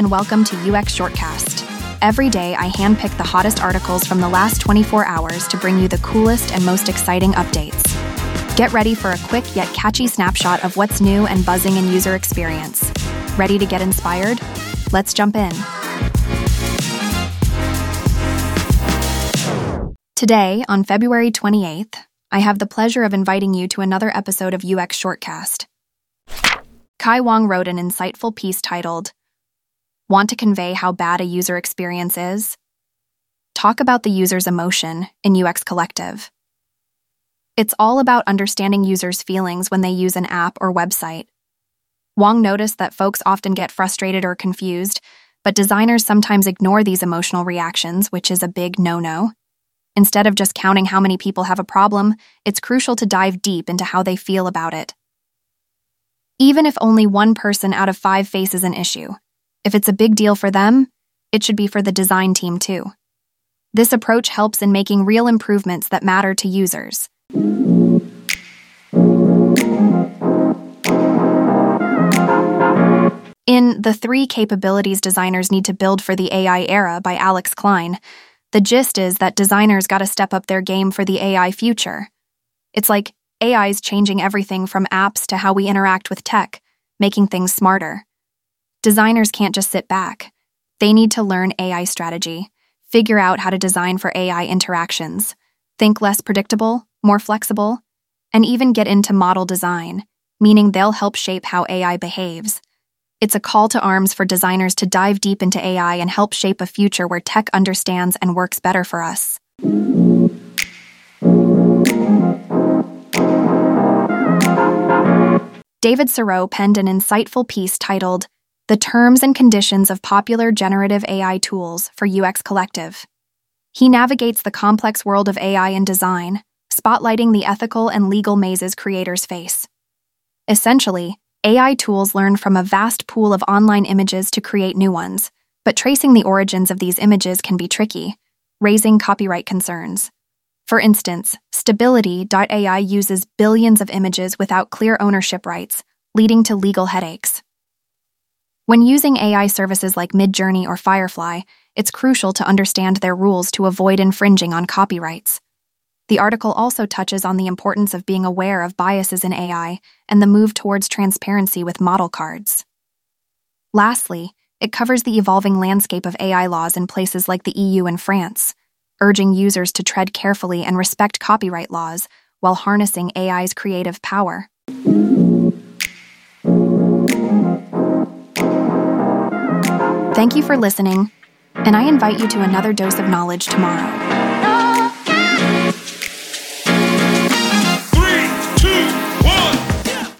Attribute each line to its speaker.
Speaker 1: and welcome to UX Shortcast. Every day, I handpick the hottest articles from the last 24 hours to bring you the coolest and most exciting updates. Get ready for a quick yet catchy snapshot of what's new and buzzing in user experience. Ready to get inspired? Let's jump in. Today, on February 28th, I have the pleasure of inviting you to another episode of UX Shortcast. Kai Wong wrote an insightful piece titled, Want to convey how bad a user experience is? Talk about the user's emotion in UX Collective. It's all about understanding users' feelings when they use an app or website. Wong noticed that folks often get frustrated or confused, but designers sometimes ignore these emotional reactions, which is a big no no. Instead of just counting how many people have a problem, it's crucial to dive deep into how they feel about it. Even if only one person out of five faces an issue, if it's a big deal for them, it should be for the design team too. This approach helps in making real improvements that matter to users. In The Three Capabilities Designers Need to Build for the AI Era by Alex Klein, the gist is that designers gotta step up their game for the AI future. It's like AI's changing everything from apps to how we interact with tech, making things smarter. Designers can't just sit back. They need to learn AI strategy, figure out how to design for AI interactions, think less predictable, more flexible, and even get into model design, meaning they'll help shape how AI behaves. It's a call to arms for designers to dive deep into AI and help shape a future where tech understands and works better for us. David Sirot penned an insightful piece titled The Terms and Conditions of Popular Generative AI Tools for UX Collective. He navigates the complex world of AI and design, spotlighting the ethical and legal mazes creators face. Essentially, AI tools learn from a vast pool of online images to create new ones, but tracing the origins of these images can be tricky, raising copyright concerns. For instance, Stability.ai uses billions of images without clear ownership rights, leading to legal headaches. When using AI services like Midjourney or Firefly, it's crucial to understand their rules to avoid infringing on copyrights. The article also touches on the importance of being aware of biases in AI and the move towards transparency with model cards. Lastly, it covers the evolving landscape of AI laws in places like the EU and France urging users to tread carefully and respect copyright laws while harnessing AI's creative power. Thank you for listening, and I invite you to another dose of knowledge tomorrow.